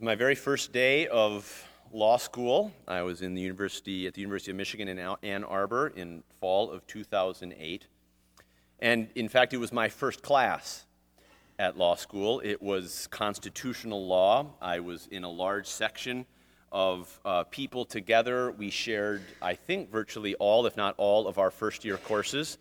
was my very first day of law school. I was in the university at the University of Michigan in Ann Arbor in fall of 2008. And in fact, it was my first class at law school. It was constitutional law. I was in a large section of uh, people together. We shared, I think, virtually all, if not all, of our first year courses.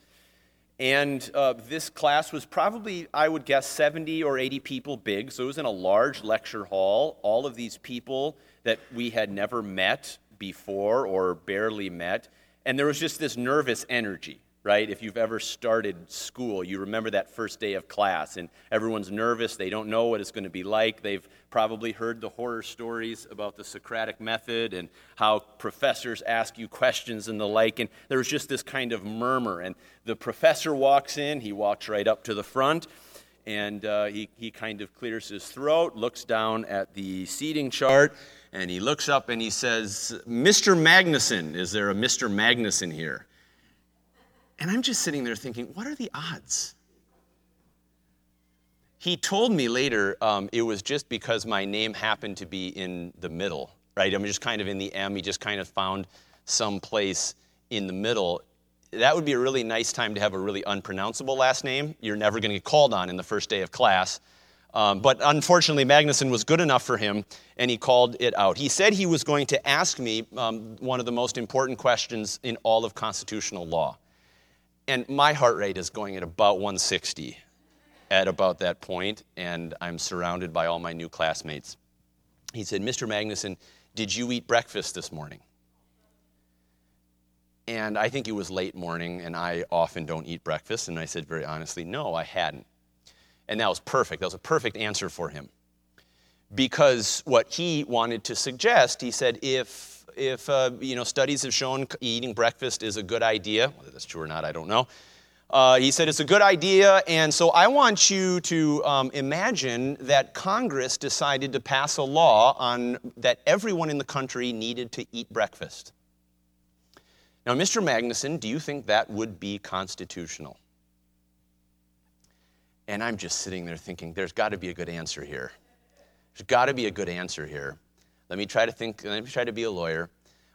And uh, this class was probably, I would guess, 70 or 80 people big. So it was in a large lecture hall. All of these people that we had never met before or barely met. And there was just this nervous energy right? If you've ever started school, you remember that first day of class, and everyone's nervous. They don't know what it's going to be like. They've probably heard the horror stories about the Socratic method and how professors ask you questions and the like. And there's just this kind of murmur. And the professor walks in, he walks right up to the front. And uh, he, he kind of clears his throat, looks down at the seating chart, and he looks up and he says, Mr. Magnuson, is there a Mr. Magnuson here? And I'm just sitting there thinking, what are the odds? He told me later um, it was just because my name happened to be in the middle, right? I'm just kind of in the M. He just kind of found some place in the middle. That would be a really nice time to have a really unpronounceable last name. You're never going to get called on in the first day of class. Um, but unfortunately, Magnuson was good enough for him, and he called it out. He said he was going to ask me um, one of the most important questions in all of constitutional law. And my heart rate is going at about 160 at about that point, and I'm surrounded by all my new classmates. He said, Mr. Magnuson, did you eat breakfast this morning? And I think it was late morning, and I often don't eat breakfast. And I said very honestly, no, I hadn't. And that was perfect. That was a perfect answer for him. Because what he wanted to suggest, he said, if if uh, you know studies have shown eating breakfast is a good idea. Whether that's true or not, I don't know. Uh, he said it's a good idea, and so I want you to um, imagine that Congress decided to pass a law on that everyone in the country needed to eat breakfast. Now, Mr. Magnuson, do you think that would be constitutional? And I'm just sitting there thinking, there's got to be a good answer here. There's got to be a good answer here. Let me try to think, let me try to be a lawyer.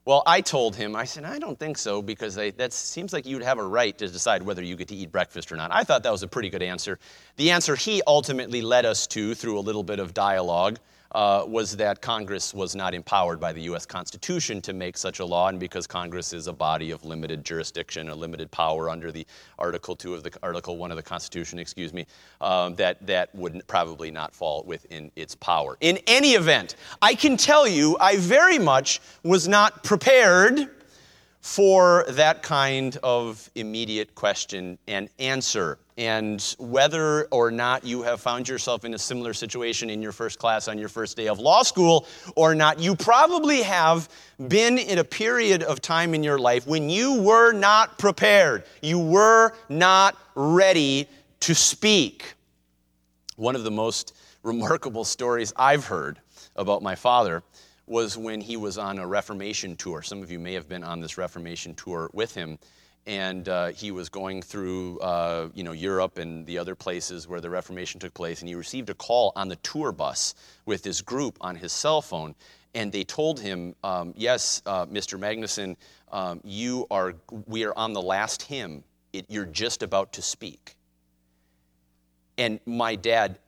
Well, I told him, I said, I don't think so because I, that seems like you'd have a right to decide whether you get to eat breakfast or not. I thought that was a pretty good answer. The answer he ultimately led us to through a little bit of dialogue uh, was that Congress was not empowered by the U.S. Constitution to make such a law, and because Congress is a body of limited jurisdiction, a limited power under the Article Two of the Article One of the Constitution, excuse me, um, that that would probably not fall within its power. In any event, I can tell you, I very much was not prepared for that kind of immediate question and answer. And whether or not you have found yourself in a similar situation in your first class on your first day of law school or not, you probably have been in a period of time in your life when you were not prepared. You were not ready to speak. One of the most remarkable stories I've heard about my father was when he was on a Reformation tour. Some of you may have been on this Reformation tour with him. And uh, he was going through, uh, you know, Europe and the other places where the Reformation took place. And he received a call on the tour bus with this group on his cell phone. And they told him, um, "Yes, uh, Mr. Magnuson, um, you are. We are on the last hymn. It, you're just about to speak." And my dad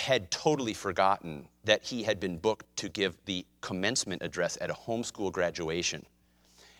had totally forgotten that he had been booked to give the commencement address at a homeschool graduation.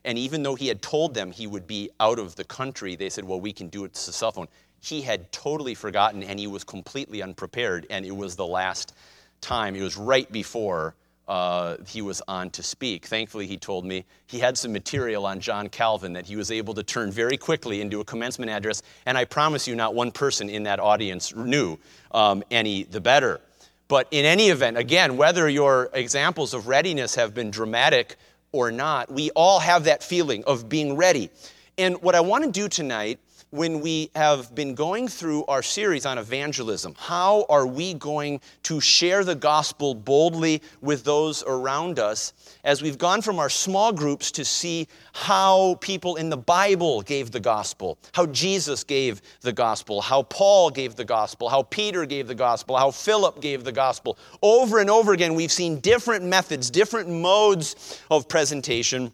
And even though he had told them he would be out of the country, they said, well, we can do it to the cell phone. He had totally forgotten and he was completely unprepared, and it was the last time. It was right before uh, he was on to speak. Thankfully, he told me he had some material on John Calvin that he was able to turn very quickly into a commencement address, and I promise you, not one person in that audience knew um, any the better. But in any event, again, whether your examples of readiness have been dramatic or not, we all have that feeling of being ready. And what I want to do tonight when we have been going through our series on evangelism. How are we going to share the gospel boldly with those around us? As we've gone from our small groups to see how people in the Bible gave the gospel, how Jesus gave the gospel, how Paul gave the gospel, how Peter gave the gospel, how Philip gave the gospel. Over and over again, we've seen different methods, different modes of presentation.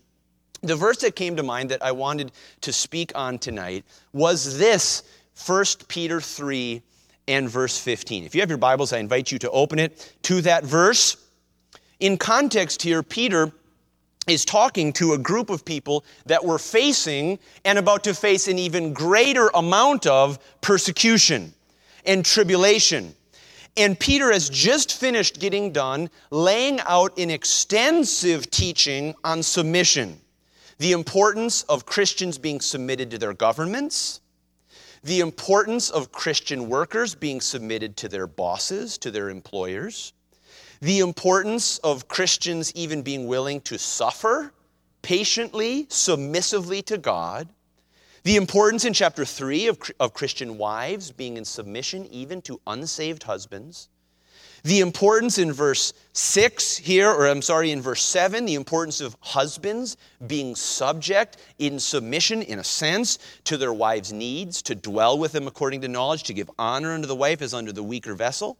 The verse that came to mind that I wanted to speak on tonight was this 1 Peter 3 and verse 15. If you have your Bibles, I invite you to open it to that verse. In context here, Peter is talking to a group of people that were facing and about to face an even greater amount of persecution and tribulation. And Peter has just finished getting done laying out an extensive teaching on submission the importance of Christians being submitted to their governments, the importance of Christian workers being submitted to their bosses, to their employers, the importance of Christians even being willing to suffer patiently, submissively to God, the importance in chapter 3 of, of Christian wives being in submission even to unsaved husbands, the importance in verse 6 here, or I'm sorry, in verse 7, the importance of husbands being subject in submission, in a sense, to their wives' needs, to dwell with them according to knowledge, to give honor unto the wife as unto the weaker vessel.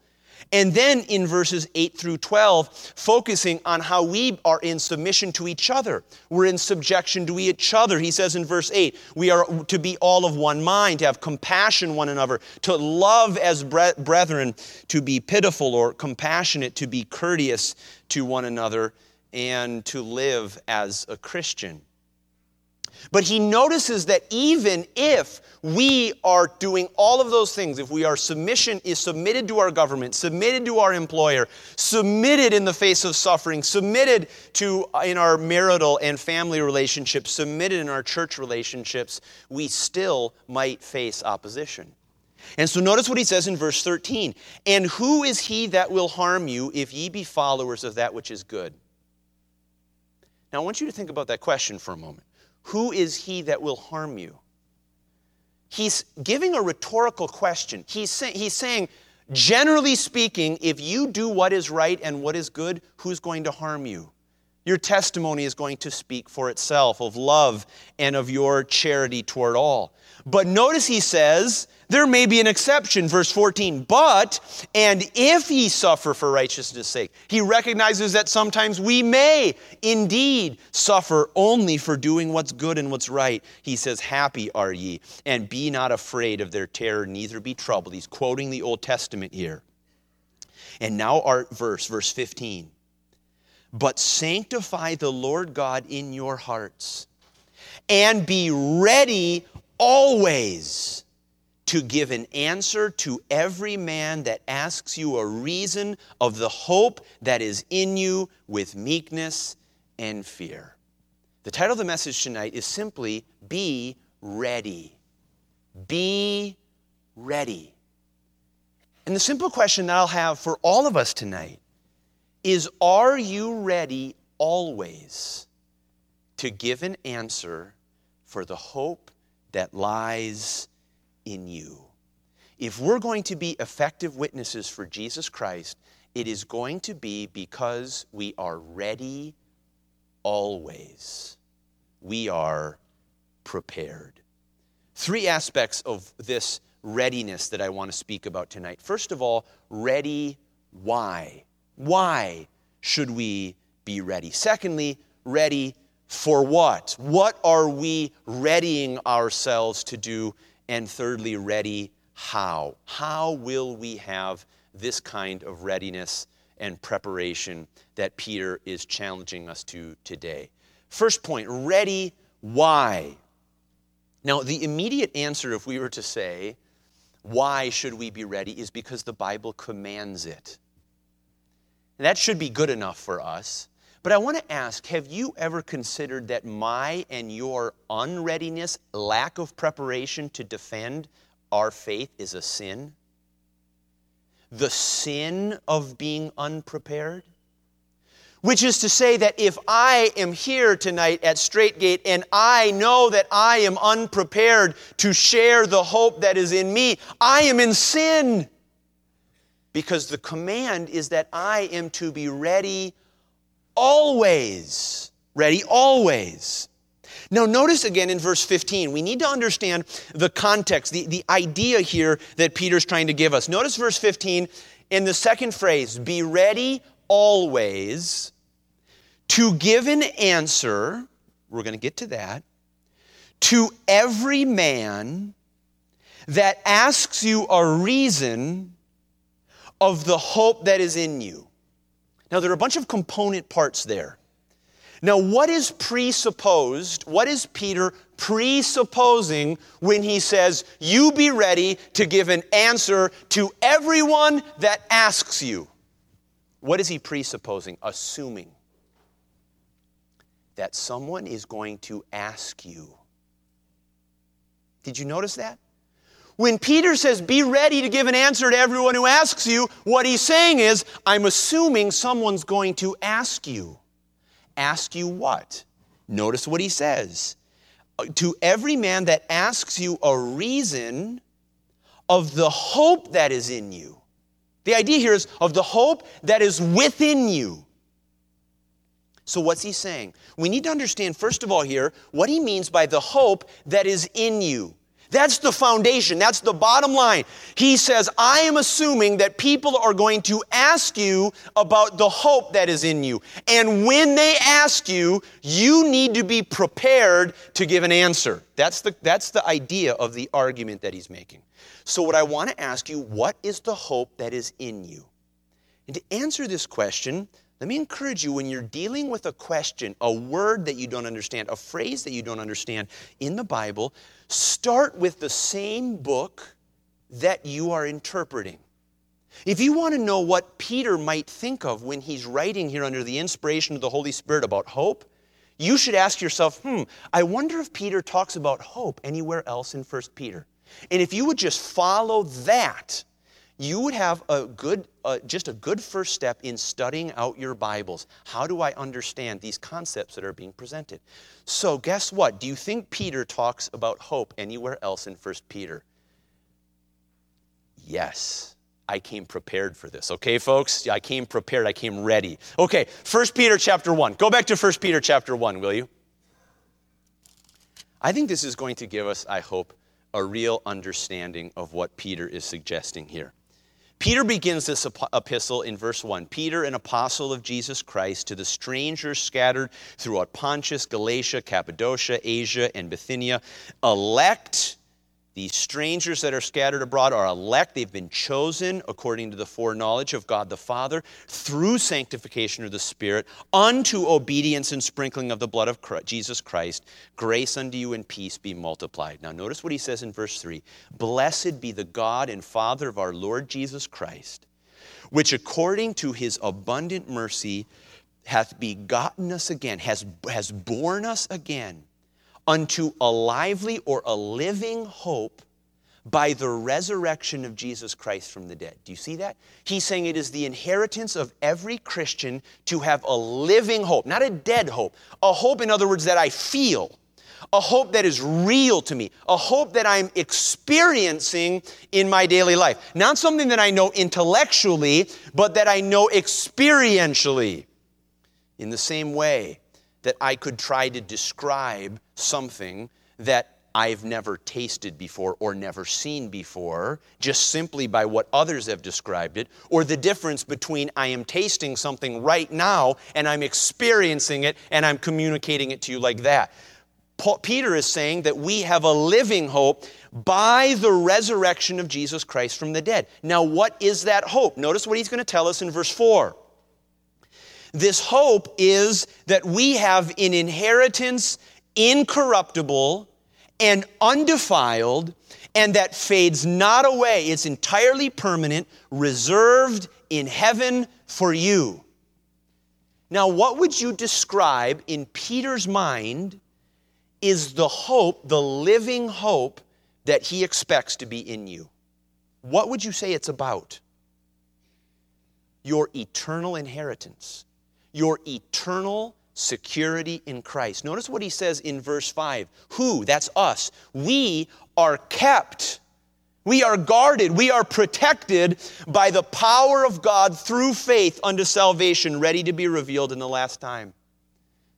And then in verses 8 through 12, focusing on how we are in submission to each other. We're in subjection to each other. He says in verse 8, we are to be all of one mind, to have compassion one another, to love as brethren, to be pitiful or compassionate, to be courteous to one another, and to live as a Christian. But he notices that even if we are doing all of those things, if we are submission is submitted to our government, submitted to our employer, submitted in the face of suffering, submitted to uh, in our marital and family relationships, submitted in our church relationships, we still might face opposition. And so notice what he says in verse 13. And who is he that will harm you if ye be followers of that which is good? Now I want you to think about that question for a moment. Who is he that will harm you? He's giving a rhetorical question. He's, say, he's saying, generally speaking, if you do what is right and what is good, who's going to harm you? Your testimony is going to speak for itself of love and of your charity toward all. But notice he says, there may be an exception, verse 14, but, and if ye suffer for righteousness' sake, he recognizes that sometimes we may indeed suffer only for doing what's good and what's right. He says, Happy are ye, and be not afraid of their terror, neither be troubled. He's quoting the Old Testament here. And now, our verse, verse 15. But sanctify the Lord God in your hearts, and be ready always to give an answer to every man that asks you a reason of the hope that is in you with meekness and fear. The title of the message tonight is simply Be Ready. Be ready. And the simple question that I'll have for all of us tonight is Are you ready always to give an answer for the hope that lies in you. If we're going to be effective witnesses for Jesus Christ, it is going to be because we are ready always. We are prepared. Three aspects of this readiness that I want to speak about tonight. First of all, ready why? Why should we be ready? Secondly, ready for what? What are we readying ourselves to do? And thirdly, ready how? How will we have this kind of readiness and preparation that Peter is challenging us to today? First point, ready why? Now, the immediate answer, if we were to say, why should we be ready, is because the Bible commands it. And that should be good enough for us. But I want to ask have you ever considered that my and your unreadiness, lack of preparation to defend our faith is a sin? The sin of being unprepared? Which is to say that if I am here tonight at Straight Gate and I know that I am unprepared to share the hope that is in me, I am in sin. Because the command is that I am to be ready always. Ready always. Now, notice again in verse 15, we need to understand the context, the, the idea here that Peter's trying to give us. Notice verse 15 in the second phrase be ready always to give an answer. We're going to get to that. To every man that asks you a reason of the hope that is in you. Now, there are a bunch of component parts there. Now, what is presupposed? What is Peter presupposing when he says, You be ready to give an answer to everyone that asks you? What is he presupposing? Assuming that someone is going to ask you. Did you notice that? When Peter says, Be ready to give an answer to everyone who asks you, what he's saying is, I'm assuming someone's going to ask you ask you what? Notice what he says. Uh, to every man that asks you a reason of the hope that is in you. The idea here is of the hope that is within you. So, what's he saying? We need to understand, first of all, here, what he means by the hope that is in you. That's the foundation. That's the bottom line. He says, I am assuming that people are going to ask you about the hope that is in you. And when they ask you, you need to be prepared to give an answer. That's the, that's the idea of the argument that he's making. So, what I want to ask you, what is the hope that is in you? And to answer this question, let me encourage you when you're dealing with a question, a word that you don't understand, a phrase that you don't understand in the Bible, start with the same book that you are interpreting. If you want to know what Peter might think of when he's writing here under the inspiration of the Holy Spirit about hope, you should ask yourself, hmm, I wonder if Peter talks about hope anywhere else in 1 Peter. And if you would just follow that, you would have a good, uh, just a good first step in studying out your Bibles. How do I understand these concepts that are being presented? So, guess what? Do you think Peter talks about hope anywhere else in 1 Peter? Yes. I came prepared for this. Okay, folks? I came prepared. I came ready. Okay, 1 Peter chapter 1. Go back to 1 Peter chapter 1, will you? I think this is going to give us, I hope, a real understanding of what Peter is suggesting here. Peter begins this epistle in verse 1 Peter, an apostle of Jesus Christ, to the strangers scattered throughout Pontus, Galatia, Cappadocia, Asia, and Bithynia, elect these strangers that are scattered abroad are elect. They've been chosen according to the foreknowledge of God the Father through sanctification of the Spirit unto obedience and sprinkling of the blood of Christ, Jesus Christ. Grace unto you and peace be multiplied. Now, notice what he says in verse 3 Blessed be the God and Father of our Lord Jesus Christ, which according to his abundant mercy hath begotten us again, has, has born us again unto a lively or a living hope by the resurrection of Jesus Christ from the dead. Do you see that? He's saying it is the inheritance of every Christian to have a living hope, not a dead hope. A hope, in other words, that I feel, a hope that is real to me, a hope that I'm experiencing in my daily life. Not something that I know intellectually, but that I know experientially. In the same way, that I could try to describe something that I've never tasted before or never seen before, just simply by what others have described it, or the difference between I am tasting something right now and I'm experiencing it and I'm communicating it to you like that. Paul, Peter is saying that we have a living hope by the resurrection of Jesus Christ from the dead. Now, what is that hope? Notice what he's going to tell us in verse 4. This hope is that we have an inheritance incorruptible and undefiled, and that fades not away. It's entirely permanent, reserved in heaven for you. Now, what would you describe in Peter's mind is the hope, the living hope that he expects to be in you? What would you say it's about? Your eternal inheritance your eternal security in Christ. Notice what he says in verse 5. Who? That's us. We are kept. We are guarded. We are protected by the power of God through faith unto salvation, ready to be revealed in the last time.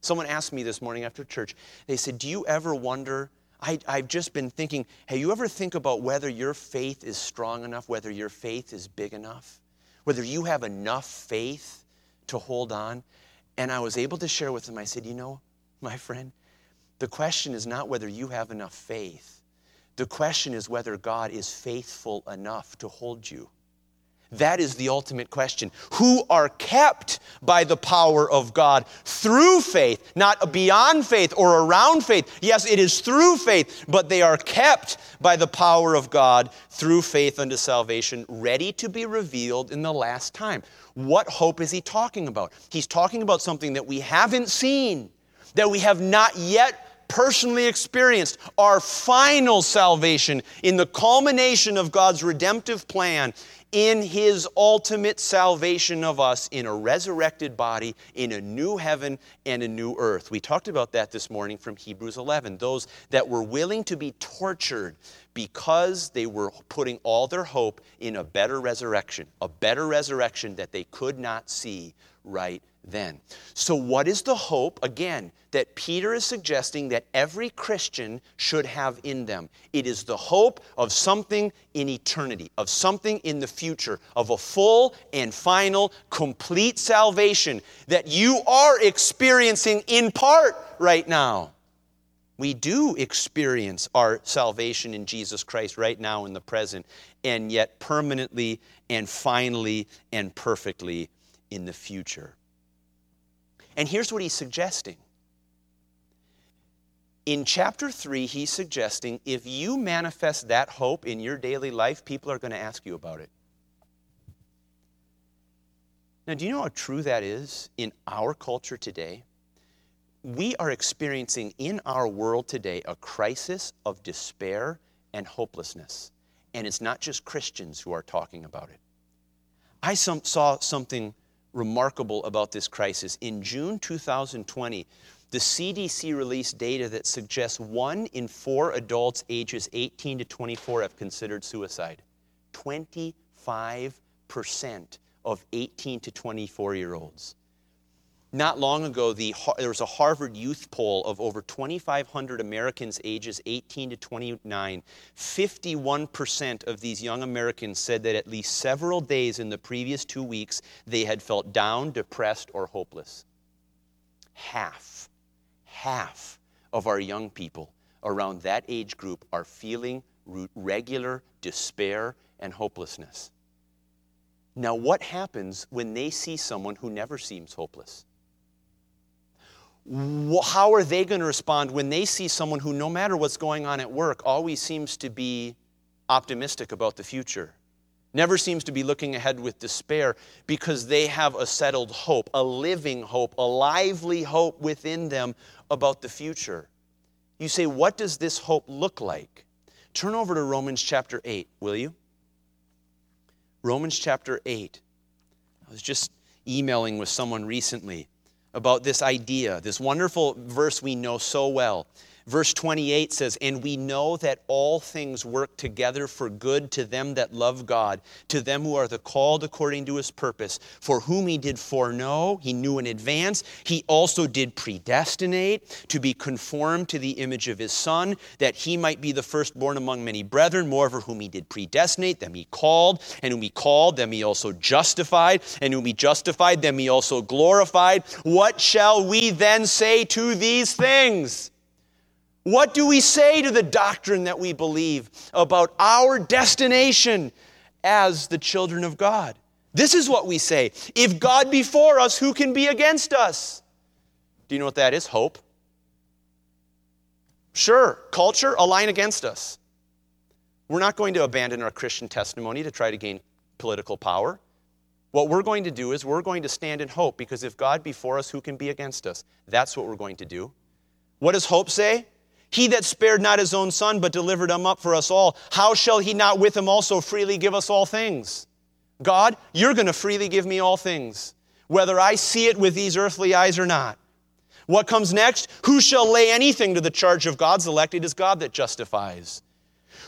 Someone asked me this morning after church, they said, Do you ever wonder? I, have just been thinking, hey, you ever think about whether your faith is strong enough, whether your faith is big enough, whether you have enough faith to hold on? And I was able to share with him, I said, you know, my friend, the question is not whether you have enough faith. The question is whether God is faithful enough to hold you. That is the ultimate question. Who are kept by the power of God through faith, not beyond faith or around faith. Yes, it is through faith, but they are kept by the power of God through faith unto salvation, ready to be revealed in the last time. What hope is he talking about? He's talking about something that we haven't seen, that we have not yet personally experienced our final salvation in the culmination of God's redemptive plan in his ultimate salvation of us in a resurrected body, in a new heaven and a new earth. We talked about that this morning from Hebrews 11. Those that were willing to be tortured because they were putting all their hope in a better resurrection, a better resurrection that they could not see right then. So, what is the hope, again, that Peter is suggesting that every Christian should have in them? It is the hope of something in eternity, of something in the future, of a full and final, complete salvation that you are experiencing in part right now. We do experience our salvation in Jesus Christ right now in the present, and yet permanently and finally and perfectly in the future. And here's what he's suggesting. In chapter 3, he's suggesting if you manifest that hope in your daily life, people are going to ask you about it. Now, do you know how true that is in our culture today? We are experiencing in our world today a crisis of despair and hopelessness. And it's not just Christians who are talking about it. I saw something remarkable about this crisis. In June 2020, the CDC released data that suggests one in four adults ages 18 to 24 have considered suicide. 25% of 18 to 24 year olds. Not long ago, the, there was a Harvard youth poll of over 2,500 Americans ages 18 to 29. 51% of these young Americans said that at least several days in the previous two weeks they had felt down, depressed, or hopeless. Half, half of our young people around that age group are feeling regular despair and hopelessness. Now, what happens when they see someone who never seems hopeless? How are they going to respond when they see someone who, no matter what's going on at work, always seems to be optimistic about the future? Never seems to be looking ahead with despair because they have a settled hope, a living hope, a lively hope within them about the future. You say, what does this hope look like? Turn over to Romans chapter 8, will you? Romans chapter 8. I was just emailing with someone recently about this idea, this wonderful verse we know so well. Verse 28 says, And we know that all things work together for good to them that love God, to them who are the called according to his purpose, for whom he did foreknow, he knew in advance. He also did predestinate to be conformed to the image of his Son, that he might be the firstborn among many brethren. Moreover, whom he did predestinate, them he called, and whom he called, them he also justified, and whom he justified, them he also glorified. What shall we then say to these things? What do we say to the doctrine that we believe about our destination as the children of God? This is what we say If God be for us, who can be against us? Do you know what that is? Hope. Sure, culture, align against us. We're not going to abandon our Christian testimony to try to gain political power. What we're going to do is we're going to stand in hope because if God be for us, who can be against us? That's what we're going to do. What does hope say? He that spared not his own son, but delivered him up for us all, how shall he not with him also freely give us all things? God, you're going to freely give me all things. whether I see it with these earthly eyes or not. What comes next? Who shall lay anything to the charge of God's elect? It is God that justifies.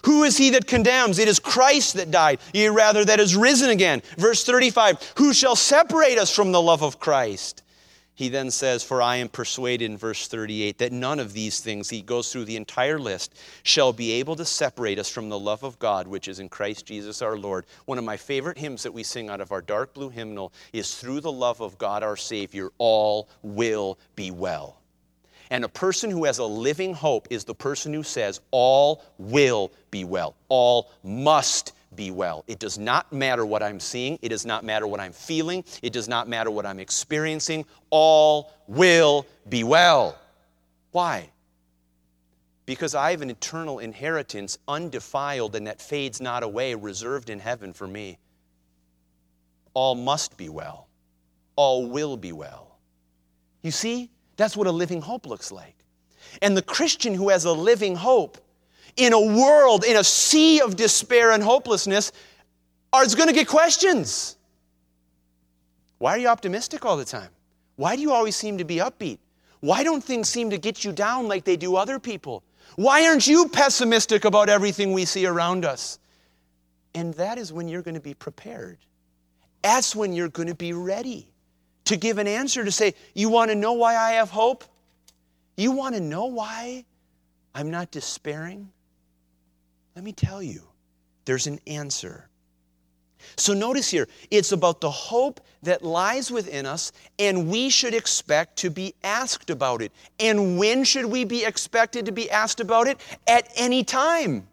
Who is he that condemns? It is Christ that died, yea, rather, that is risen again. Verse 35 Who shall separate us from the love of Christ? He then says, For I am persuaded in verse 38 that none of these things, he goes through the entire list, shall be able to separate us from the love of God, which is in Christ Jesus our Lord. One of my favorite hymns that we sing out of our dark blue hymnal is Through the love of God our Savior, all will be well. And a person who has a living hope is the person who says, All will be well, all must be well. It does not matter what I'm seeing. It does not matter what I'm feeling. It does not matter what I'm experiencing. All will be well. Why? Because I have an eternal inheritance, undefiled and that fades not away, reserved in heaven for me. All must be well. All will be well. You see, that's what a living hope looks like. And the Christian who has a living hope in a world, in a sea of despair and hopelessness, is going to get questions. Why are you optimistic all the time? Why do you always seem to be upbeat? Why don't things seem to get you down like they do other people? Why aren't you pessimistic about everything we see around us? And that is when you're going to be prepared. That's when you're going to be ready to give an answer to say, You want to know why I have hope? You want to know why I'm not despairing? Let me tell you, there's an answer. So notice here, it's about the hope that lies within us, and we should expect to be asked about it. And when should we be expected to be asked about it? At any time.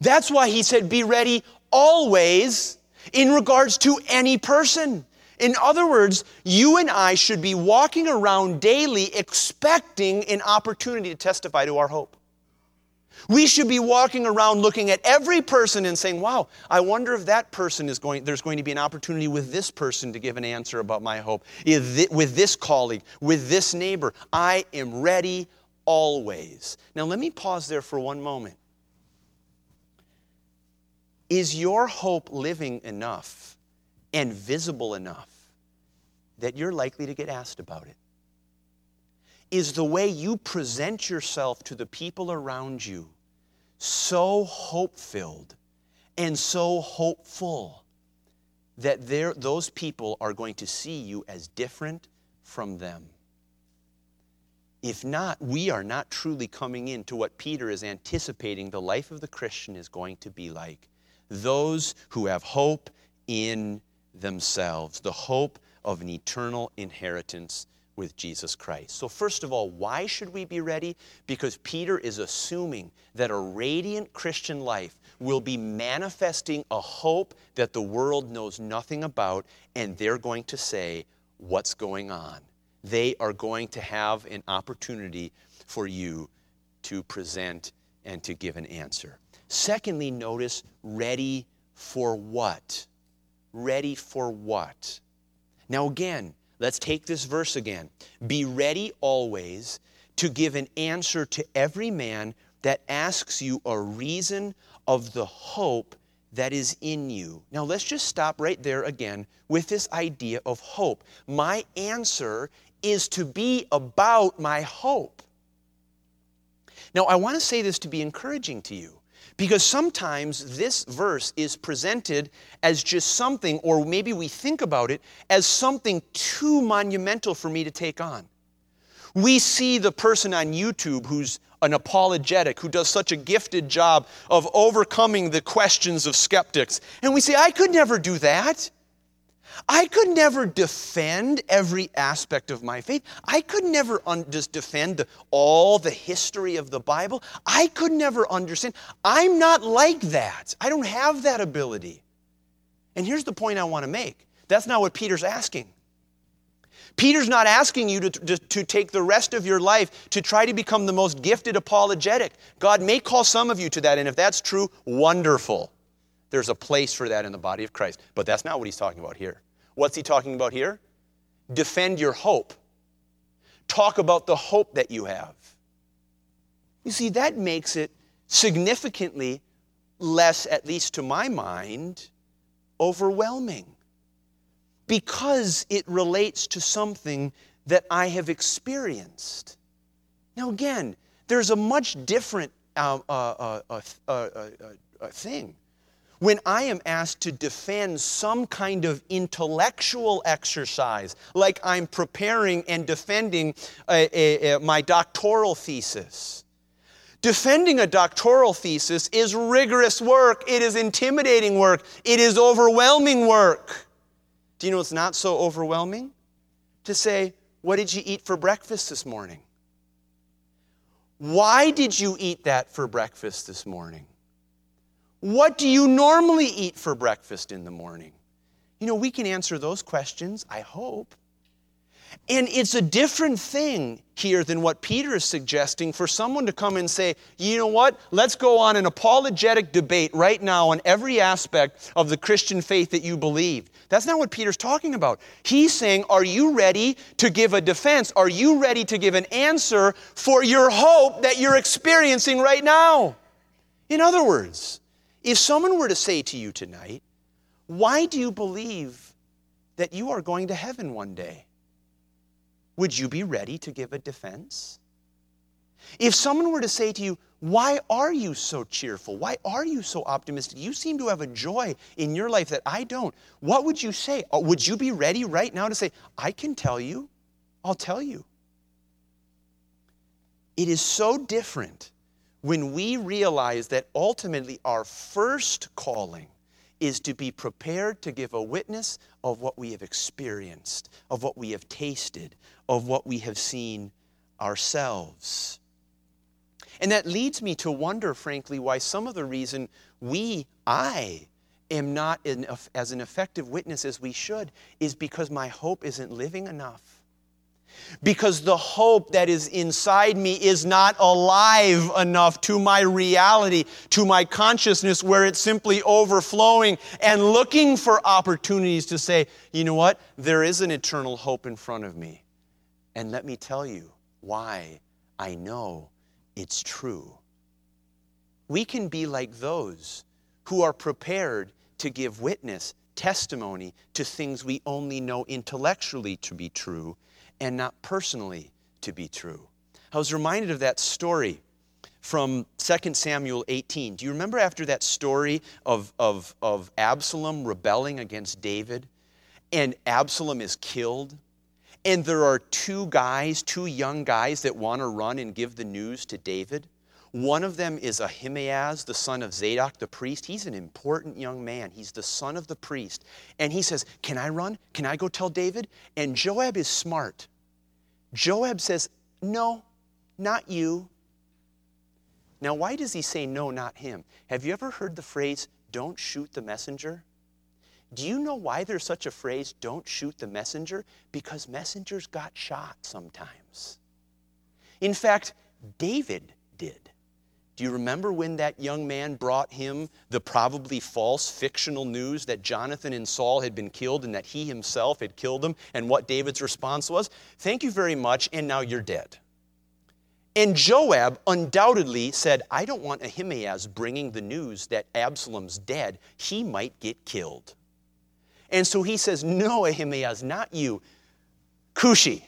That's why he said, Be ready always in regards to any person. In other words, you and I should be walking around daily expecting an opportunity to testify to our hope. We should be walking around looking at every person and saying, wow, I wonder if that person is going, there's going to be an opportunity with this person to give an answer about my hope, with this colleague, with this neighbor. I am ready always. Now, let me pause there for one moment. Is your hope living enough and visible enough that you're likely to get asked about it? Is the way you present yourself to the people around you so hope filled and so hopeful that those people are going to see you as different from them? If not, we are not truly coming into what Peter is anticipating the life of the Christian is going to be like. Those who have hope in themselves, the hope of an eternal inheritance with Jesus Christ. So, first of all, why should we be ready? Because Peter is assuming that a radiant Christian life will be manifesting a hope that the world knows nothing about, and they're going to say, What's going on? They are going to have an opportunity for you to present and to give an answer. Secondly, notice ready for what? Ready for what? Now, again, let's take this verse again. Be ready always to give an answer to every man that asks you a reason of the hope that is in you. Now, let's just stop right there again with this idea of hope. My answer is to be about my hope. Now, I want to say this to be encouraging to you. Because sometimes this verse is presented as just something, or maybe we think about it as something too monumental for me to take on. We see the person on YouTube who's an apologetic, who does such a gifted job of overcoming the questions of skeptics. And we say, I could never do that. I could never defend every aspect of my faith. I could never un- just defend all the history of the Bible. I could never understand. I'm not like that. I don't have that ability. And here's the point I want to make that's not what Peter's asking. Peter's not asking you to, to, to, take the rest of your life to try to become the most gifted apologetic. God may call some of you to that, and if that's true, wonderful. There's a place for that in the body of Christ. But that's not what he's talking about here. What's he talking about here? Defend your hope. Talk about the hope that you have. You see, that makes it significantly less, at least to my mind, overwhelming. because it relates to something that I have experienced. Now, again, there's a much different uh, uh, uh, thing when I am asked to defend some kind of intellectual exercise, like I'm preparing and defending a, a, a, my doctoral thesis. Defending a doctoral thesis is rigorous work, it is intimidating work, it is overwhelming work. Do you know it's not so overwhelming? To say, What did you eat for breakfast this morning? Why did you eat that for breakfast this morning? What do you normally eat for breakfast in the morning? You know, we can answer those questions, I hope. And it's a different thing here than what Peter is suggesting for someone to come and say, you know what, let's go on an apologetic debate right now on every aspect of the Christian faith that you believe. That's not what Peter's talking about. He's saying, are you ready to give a defense? Are you ready to give an answer for your hope that you're experiencing right now? In other words, if someone were to say to you tonight, Why do you believe that you are going to heaven one day? Would you be ready to give a defense? If someone were to say to you, Why are you so cheerful? Why are you so optimistic? You seem to have a joy in your life that I don't. What would you say? Uh, would you be ready right now to say, I can tell you? I'll tell you. It is so different when we realize that ultimately our first calling is to be prepared to give a witness of what we have experienced, of what we have tasted, of what we have seen ourselves. And that leads me to wonder, frankly, why some of the reason we, I, am not as an effective witness as we should is because my hope isn't living enough because the hope that is inside me is not alive enough to my reality, to my consciousness, where it's simply overflowing and looking for opportunities to say, you know what, there is an eternal hope in front of me. And let me tell you why I know it's true. We can be like those who are prepared to give witness, testimony to things we only know intellectually to be true and not personally to be true. I was reminded of that story from 2 Samuel 18. Do you remember after that story of, of, of Absalom rebelling against David? And Absalom is killed. And there are two guys, two young guys that want to run and give the news to David. One of them is Ahimaaz, the son of Zadok the priest. He's an important young man. He's the son of the priest. And he says, Can I run? Can I go tell David? And Joab is smart. Joab says, No, not you. Now, why does he say no, not him? Have you ever heard the phrase, don't shoot the messenger? Do you know why there's such a phrase, don't shoot the messenger? Because messengers got shot sometimes. In fact, David. Do you remember when that young man brought him the probably false fictional news that Jonathan and Saul had been killed and that he himself had killed them? And what David's response was? Thank you very much, and now you're dead. And Joab undoubtedly said, I don't want Ahimaaz bringing the news that Absalom's dead. He might get killed. And so he says, No, Ahimaaz, not you. Cushi,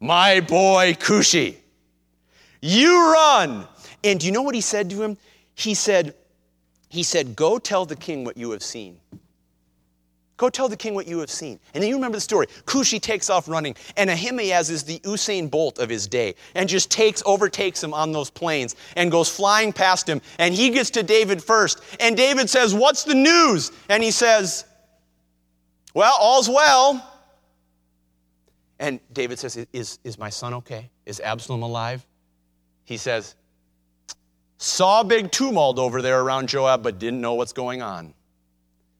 my boy Cushi, you run and do you know what he said to him? He said, he said, Go tell the king what you have seen. Go tell the king what you have seen. And then you remember the story. Cushi takes off running, and Ahimaaz is the Usain Bolt of his day, and just takes, overtakes him on those plains, and goes flying past him. And he gets to David first. And David says, What's the news? And he says, Well, all's well. And David says, Is, is my son okay? Is Absalom alive? He says, saw a big tumult over there around Joab, but didn't know what's going on.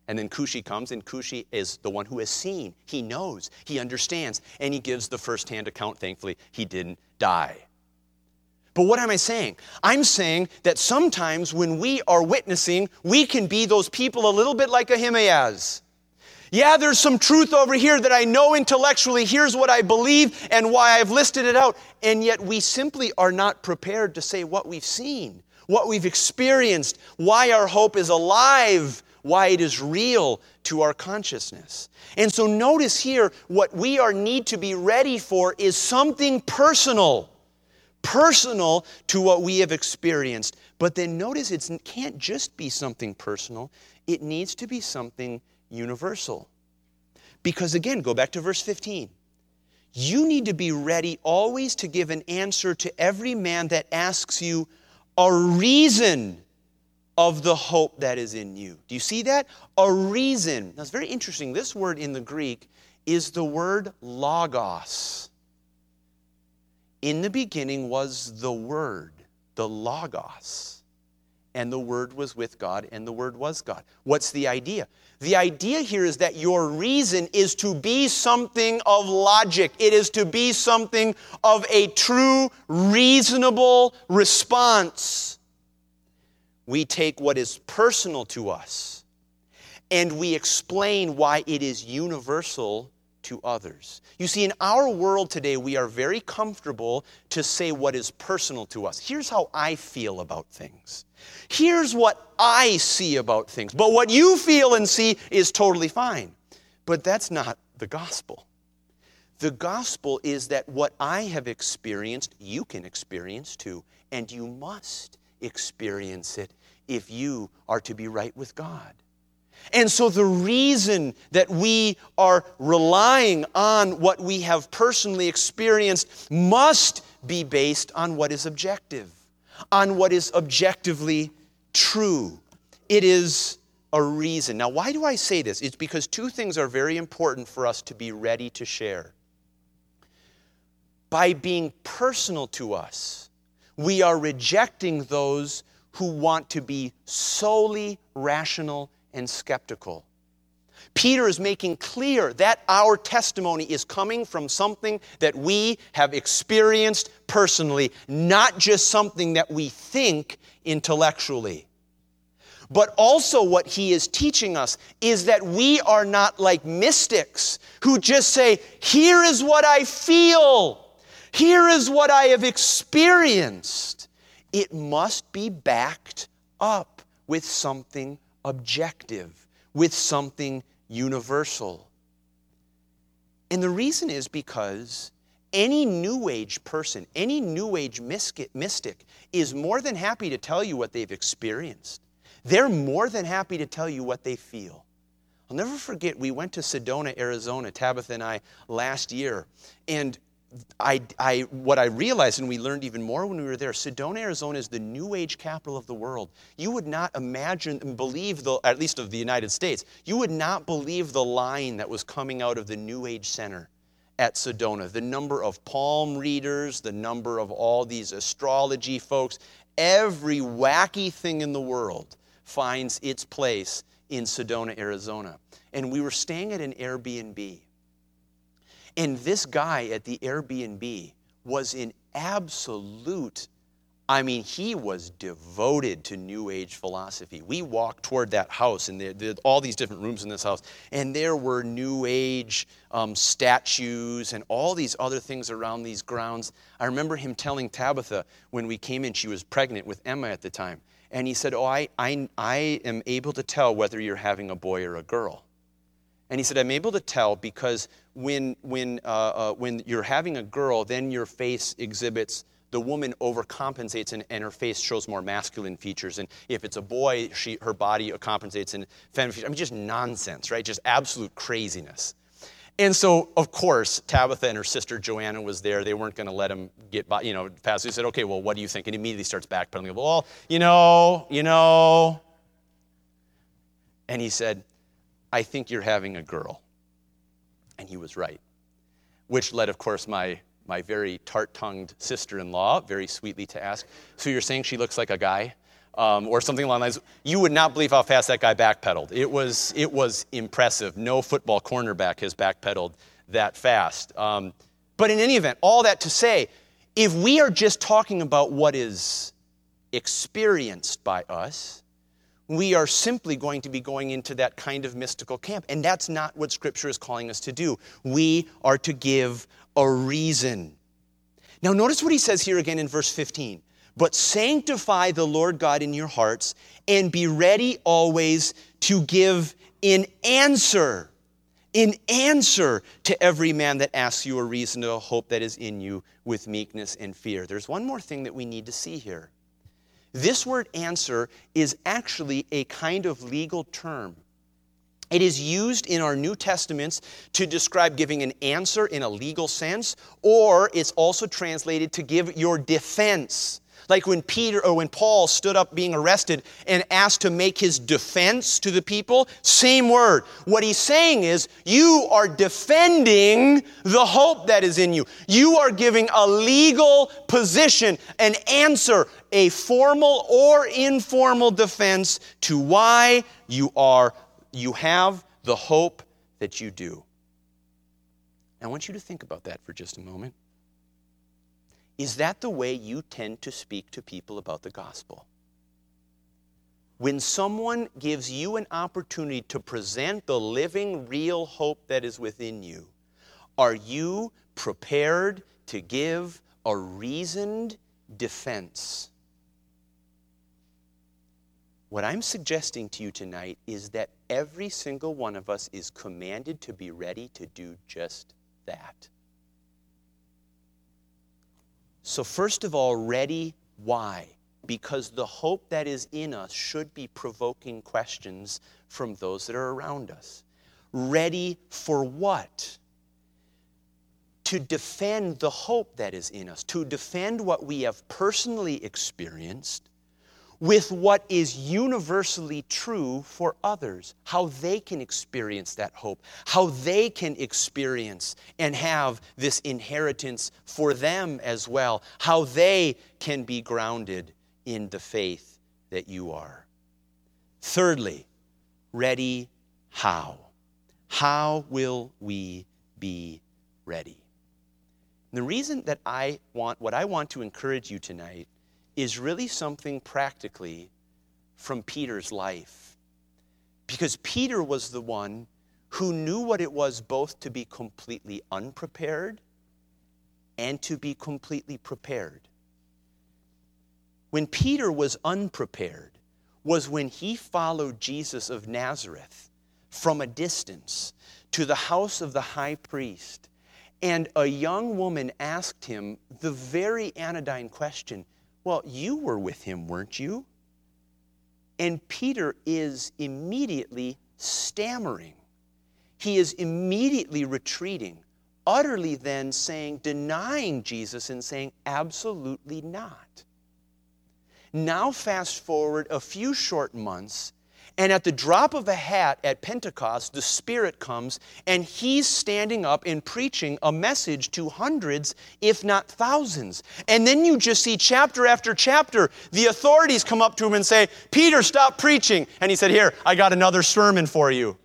And then Cushi comes, and Cushi is the one who has seen. He knows, he understands, and he gives the firsthand account. Thankfully, he didn't die. But what am I saying? I'm saying that sometimes when we are witnessing, we can be those people a little bit like Ahimaaz. Yeah, there's some truth over here that I know intellectually. Here's what I believe and why I've listed it out. And yet we simply are not prepared to say what we've seen what we've experienced, why our hope is alive, why it is real to our consciousness. And so notice here what we are need to be ready for is something personal. Personal to what we have experienced. But then notice it can't just be something personal, it needs to be something universal. Because again, go back to verse 15. You need to be ready always to give an answer to every man that asks you a reason of the hope that is in you. Do you see that? A reason. Now it's very interesting. This word in the Greek is the word logos. In the beginning was the Word, the logos. And the Word was with God, and the Word was God. What's the idea? The idea here is that your reason is to be something of logic. It is to be something of a true, reasonable response we take what is personal to us and we explain why it is universal to others. You see, in our world today, we are very comfortable to say what is personal to us. Here's how I feel about things. Here's what I see about things. But what you feel and see is totally fine. But that's not the gospel. The gospel is that what I have experienced, you can experience too, and you must experience it if you are to be right with God. And so, the reason that we are relying on what we have personally experienced must be based on what is objective, on what is objectively true. It is a reason. Now, why do I say this? It's because two things are very important for us to be ready to share. By being personal to us, we are rejecting those who want to be solely rational and skeptical. Peter is making clear that our testimony is coming from something that we have experienced personally, not just something that we think intellectually. But also, what he is teaching us is that we are not like mystics who just say, Here is what I feel, here is what I have experienced it must be backed up with something objective, with something universal. And the reason is because any New Age person, any New Age mystic, is more than happy to tell you what they've experienced. They're more than happy to tell you what they feel. I'll never forget, we went to Sedona, Arizona, Tabitha and I, last year, and I, I, what I realized, and we learned even more when we were there, Sedona, Arizona is the new age capital of the world. You would not imagine and believe, the, at least of the United States, you would not believe the line that was coming out of the New Age Center at Sedona. The number of palm readers, the number of all these astrology folks, every wacky thing in the world finds its place in Sedona, Arizona. And we were staying at an Airbnb. And this guy at the Airbnb was in absolute, I mean, he was devoted to New Age philosophy. We walked toward that house, and there, there all these different rooms in this house, and there were New Age um, statues and all these other things around these grounds. I remember him telling Tabitha when we came in, she was pregnant with Emma at the time, and he said, Oh, I, I, I am able to tell whether you're having a boy or a girl. And he said, I'm able to tell because when, when, uh, uh, when you're having a girl, then your face exhibits, the woman overcompensates and, and, her face shows more masculine features. And if it's a boy, she, her body compensates in feminine features. I mean, just nonsense, right? Just absolute craziness. And so, of course, Tabitha and her sister Joanna was there. They weren't going to let him get by, you know, past. He said, okay, well, what do you think? And immediately starts backpedaling. Well, you know, you know. And he said, I think you're having a girl. And he was right. Which led, of course, my, my very tart tongued sister in law very sweetly to ask, So you're saying she looks like a guy? Um, or something along those lines. You would not believe how fast that guy backpedaled. It was, it was impressive. No football cornerback has backpedaled that fast. Um, but in any event, all that to say, if we are just talking about what is experienced by us, we are simply going to be going into that kind of mystical camp. And that's not what Scripture is calling us to do. We are to give a reason. Now, notice what he says here again in verse 15. But sanctify the Lord God in your hearts and be ready always to give in answer, in answer to every man that asks you a reason to hope that is in you with meekness and fear. There's one more thing that we need to see here. This word answer is actually a kind of legal term. It is used in our New Testaments to describe giving an answer in a legal sense, or it's also translated to give your defense. Like when Peter or when Paul stood up being arrested and asked to make his defense to the people, same word. What he's saying is, you are defending the hope that is in you. You are giving a legal position, an answer, a formal or informal defense to why you are you have the hope that you do. I want you to think about that for just a moment. Is that the way you tend to speak to people about the gospel? When someone gives you an opportunity to present the living, real hope that is within you, are you prepared to give a reasoned defense? What I'm suggesting to you tonight is that every single one of us is commanded to be ready to do just that. So, first of all, ready, why? Because the hope that is in us should be provoking questions from those that are around us. Ready for what? To defend the hope that is in us, to defend what we have personally experienced with what is universally true for others, how they can experience that hope, how they can experience and have this inheritance for them as well, how they can be grounded in the faith that you are. Thirdly, ready how? How will we be ready? And the reason that I want, what I want to encourage you tonight is really something practically from Peter's life. Because Peter was the one who knew what it was both to be completely unprepared and to be completely prepared. When Peter was unprepared, was when he followed Jesus of Nazareth from a distance to the house of the high priest. And a young woman asked him the very anodyne question well, you were with him, weren't you? And Peter is immediately stammering. He is immediately retreating, utterly then saying, denying Jesus and saying, absolutely not. Now, fast forward a few short months, and at the drop of a hat at Pentecost, the Spirit comes and he's standing up and preaching a message to hundreds, if not thousands. And then you just see chapter after chapter, the authorities come up to him and say, Peter, stop preaching. And he said, Here, I got another sermon for you.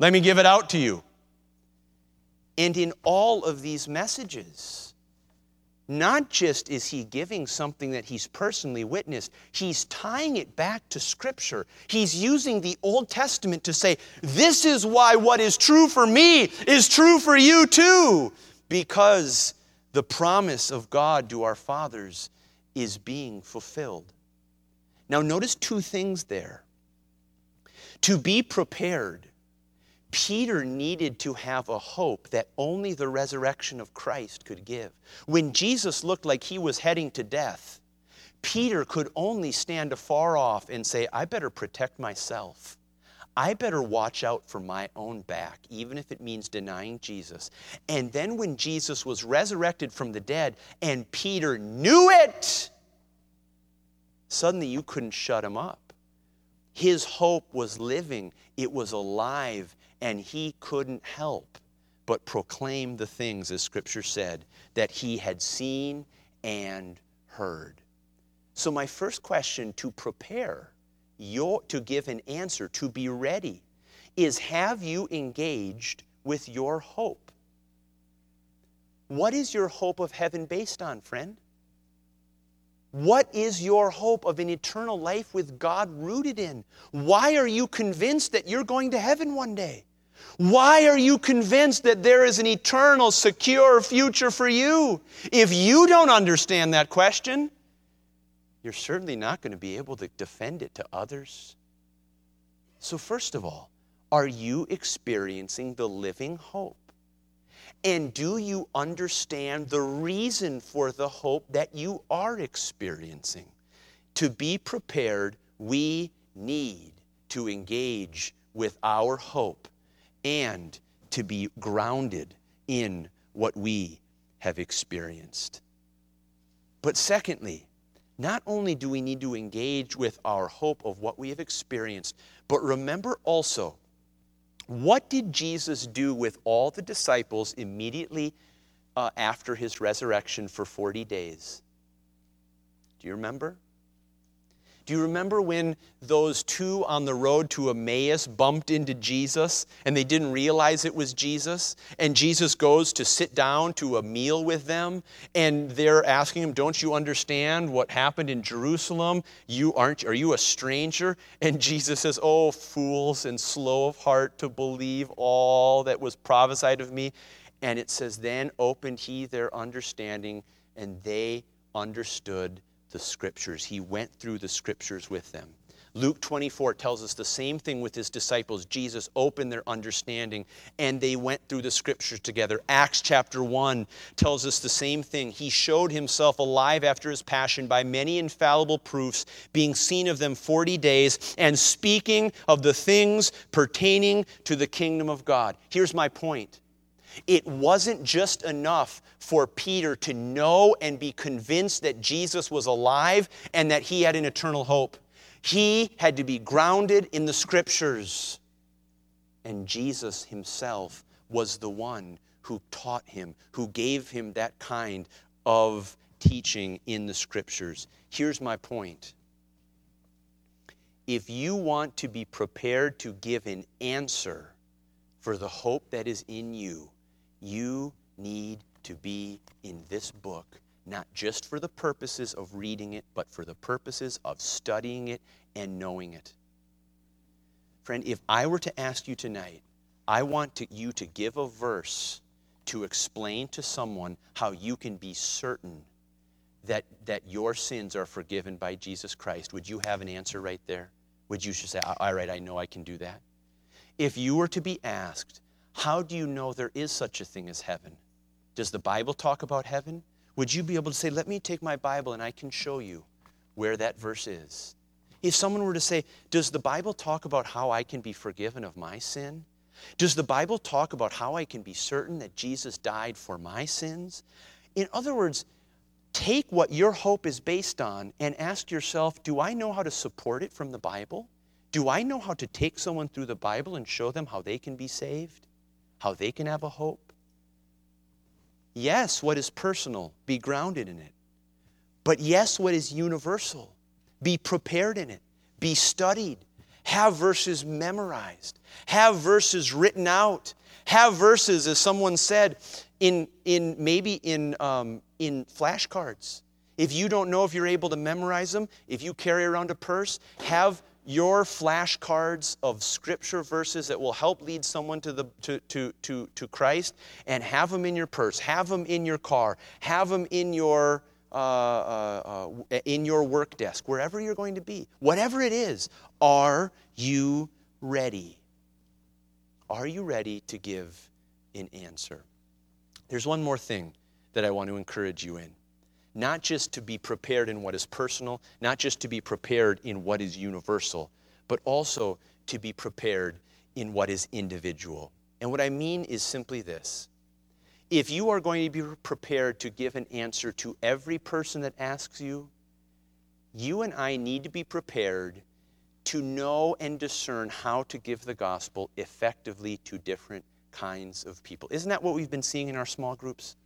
Let me give it out to you. And in all of these messages, not just is he giving something that he's personally witnessed, he's tying it back to Scripture. He's using the Old Testament to say, This is why what is true for me is true for you too, because the promise of God to our fathers is being fulfilled. Now, notice two things there. To be prepared Peter needed to have a hope that only the resurrection of Christ could give. When Jesus looked like he was heading to death, Peter could only stand afar off and say, I better protect myself. I better watch out for my own back, even if it means denying Jesus. And then when Jesus was resurrected from the dead and Peter knew it, suddenly you couldn't shut him up. His hope was living, it was alive, and he couldn't help but proclaim the things, as Scripture said, that he had seen and heard. So, my first question to prepare your, to give an answer, to be ready, is have you engaged with your hope? What is your hope of heaven based on, friend? What is your hope of an eternal life with God rooted in? Why are you convinced that you're going to heaven one day? Why are you convinced that there is an eternal, secure future for you? If you don't understand that question, you're certainly not going to be able to defend it to others. So, first of all, are you experiencing the living hope? And do you understand the reason for the hope that you are experiencing? To be prepared, we need to engage with our hope and to be grounded in what we have experienced. But secondly, not only do we need to engage with our hope of what we have experienced, but remember also what did Jesus do with all the disciples immediately uh, after his resurrection for 40 days? Do you remember? Do you remember when those two on the road to Emmaus bumped into Jesus and they didn't realize it was Jesus? And Jesus goes to sit down to a meal with them and they're asking him, "Don't you understand what happened in Jerusalem? You aren't are you a stranger?" And Jesus says, "Oh, fools and slow of heart to believe all that was prophesied of me." And it says, "Then opened he their understanding and they understood the scriptures. He went through the scriptures with them. Luke 24 tells us the same thing with his disciples. Jesus opened their understanding and they went through the scriptures together. Acts chapter 1 tells us the same thing. He showed himself alive after his passion by many infallible proofs, being seen of them 40 days and speaking of the things pertaining to the kingdom of God. Here's my point it wasn't just enough for Peter to know and be convinced that Jesus was alive and that he had an eternal hope. He had to be grounded in the scriptures. And Jesus himself was the one who taught him, who gave him that kind of teaching in the scriptures. Here's my point. If you want to be prepared to give an answer for the hope that is in you, you need to be in this book, not just for the purposes of reading it, but for the purposes of studying it and knowing it. Friend, if I were to ask you tonight, I want to, you to give a verse to explain to someone how you can be certain that, that your sins are forgiven by Jesus Christ. Would you have an answer right there? Would you just say, All right, I know I can do that? If you were to be asked, how do you know there is such a thing as heaven? Does the Bible talk about heaven? Would you be able to say, Let me take my Bible and I can show you where that verse is? If someone were to say, Does the Bible talk about how I can be forgiven of my sin? Does the Bible talk about how I can be certain that Jesus died for my sins? In other words, take what your hope is based on and ask yourself, Do I know how to support it from the Bible? Do I know how to take someone through the Bible and show them how they can be saved? How they can have a hope? Yes, what is personal, be grounded in it. But yes, what is universal, be prepared in it, be studied, have verses memorized, have verses written out, have verses, as someone said, in, in maybe in, um, in flashcards. If you don't know if you're able to memorize them, if you carry around a purse, have your flashcards of scripture verses that will help lead someone to, the, to, to, to, to Christ and have them in your purse, have them in your car, have them in your, uh, uh, uh, in your work desk, wherever you're going to be. Whatever it is, are you ready? Are you ready to give an answer? There's one more thing that I want to encourage you in not just to be prepared in what is personal, not just to be prepared in what is universal, but also to be prepared in what is individual. And what I mean is simply this if you are going to be prepared to give an answer to every person that asks you, you and I need to be prepared to know and discern how to give the gospel effectively to different kinds of people. Isn't that what we've been seeing in our small groups?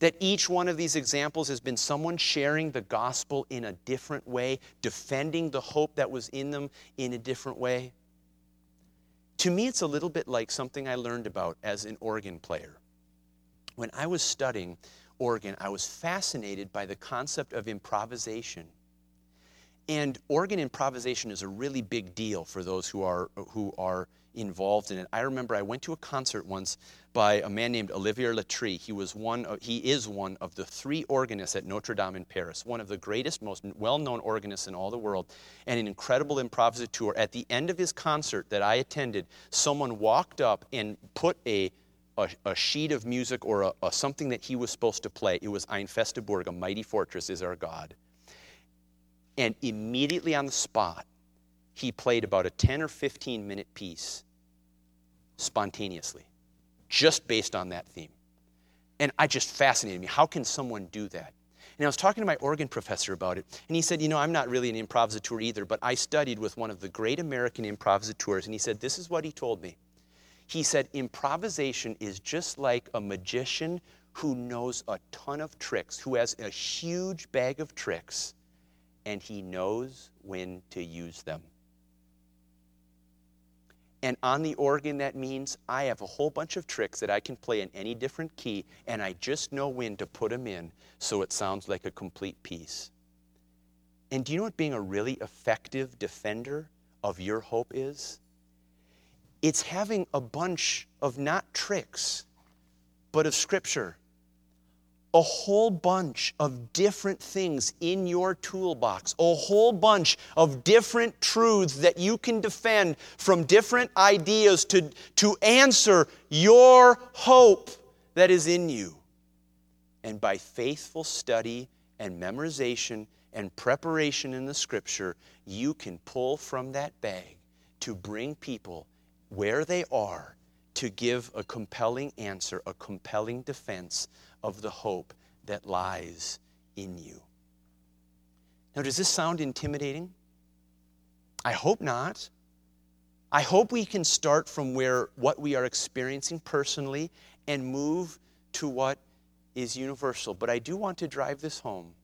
That each one of these examples has been someone sharing the gospel in a different way, defending the hope that was in them in a different way. To me, it's a little bit like something I learned about as an organ player. When I was studying organ, I was fascinated by the concept of improvisation. And organ improvisation is a really big deal for those who are, who are involved in it. I remember I went to a concert once by a man named Olivier Latry. He was one of, he is one of the three organists at Notre Dame in Paris, one of the greatest, most well-known organists in all the world, and an incredible improvisateur. At the end of his concert that I attended, someone walked up and put a a, a sheet of music or a, a, something that he was supposed to play. It was Ein feste Burg, a mighty fortress is our God. And immediately on the spot, he played about a 10 or 15 minute piece spontaneously, just based on that theme. And I just fascinated me. How can someone do that? And I was talking to my organ professor about it, and he said, You know, I'm not really an improvisateur either, but I studied with one of the great American improvisateurs, and he said, This is what he told me. He said, Improvisation is just like a magician who knows a ton of tricks, who has a huge bag of tricks, and he knows when to use them. And on the organ, that means I have a whole bunch of tricks that I can play in any different key, and I just know when to put them in so it sounds like a complete piece. And do you know what being a really effective defender of your hope is? It's having a bunch of not tricks, but of Scripture a whole bunch of different things in your toolbox, a whole bunch of different truths that you can defend from different ideas to, to answer your hope that is in you. And by faithful study and memorization and preparation in the scripture, you can pull from that bag to bring people where they are to give a compelling answer, a compelling defense of the hope that lies in you. Now, does this sound intimidating? I hope not. I hope we can start from where what we are experiencing personally and move to what is universal. But I do want to drive this home.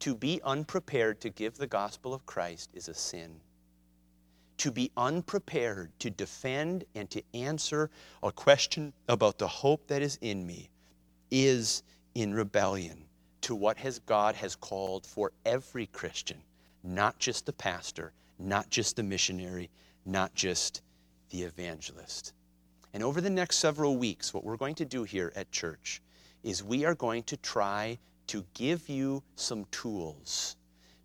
To be unprepared to give the gospel of Christ is a sin. To be unprepared to defend and to answer a question about the hope that is in me is in rebellion to what has God has called for every Christian, not just the pastor, not just the missionary, not just the evangelist. And over the next several weeks, what we're going to do here at church is we are going to try to give you some tools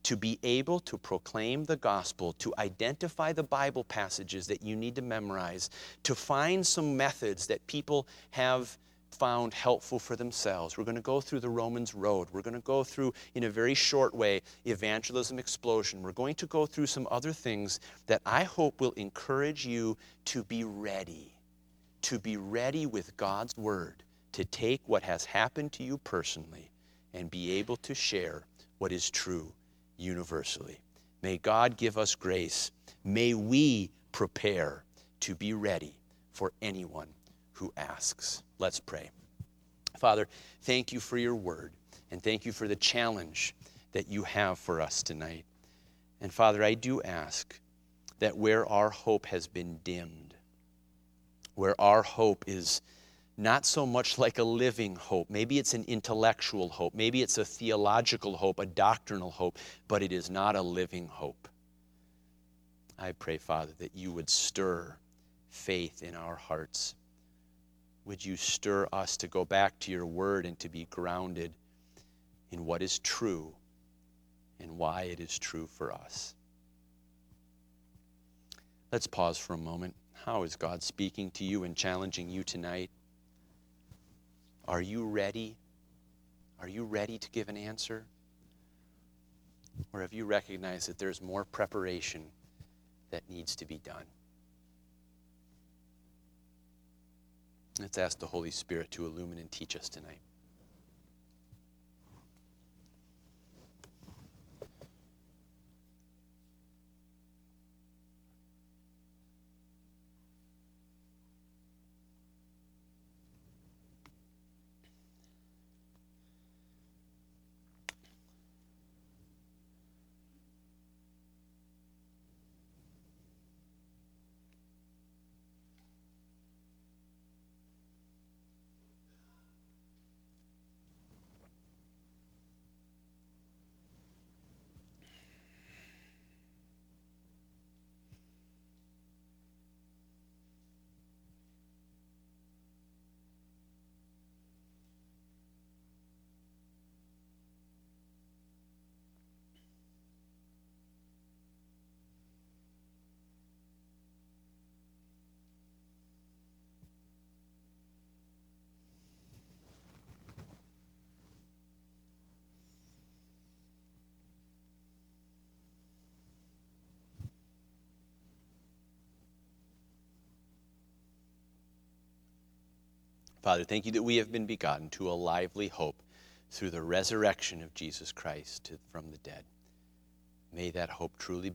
to be able to proclaim the gospel, to identify the Bible passages that you need to memorize, to find some methods that people have found helpful for themselves. We're going to go through the Romans road. We're going to go through, in a very short way, evangelism explosion. We're going to go through some other things that I hope will encourage you to be ready, to be ready with God's word, to take what has happened to you personally and be able to share what is true universally. May God give us grace. May we prepare to be ready for anyone who asks. Let's pray. Father, thank you for your word, and thank you for the challenge that you have for us tonight. And Father, I do ask that where our hope has been dimmed, where our hope is not so much like a living hope, maybe it's an intellectual hope, maybe it's a theological hope, a doctrinal hope, but it is not a living hope. I pray, Father, that you would stir faith in our hearts would you stir us to go back to your word and to be grounded in what is true and why it is true for us? Let's pause for a moment. How is God speaking to you and challenging you tonight? Are you ready? Are you ready to give an answer? Or have you recognized that there's more preparation that needs to be done? Let's ask the Holy Spirit to illumine and teach us tonight. Father, thank you that we have been begotten to a lively hope through the resurrection of Jesus Christ from the dead. May that hope truly be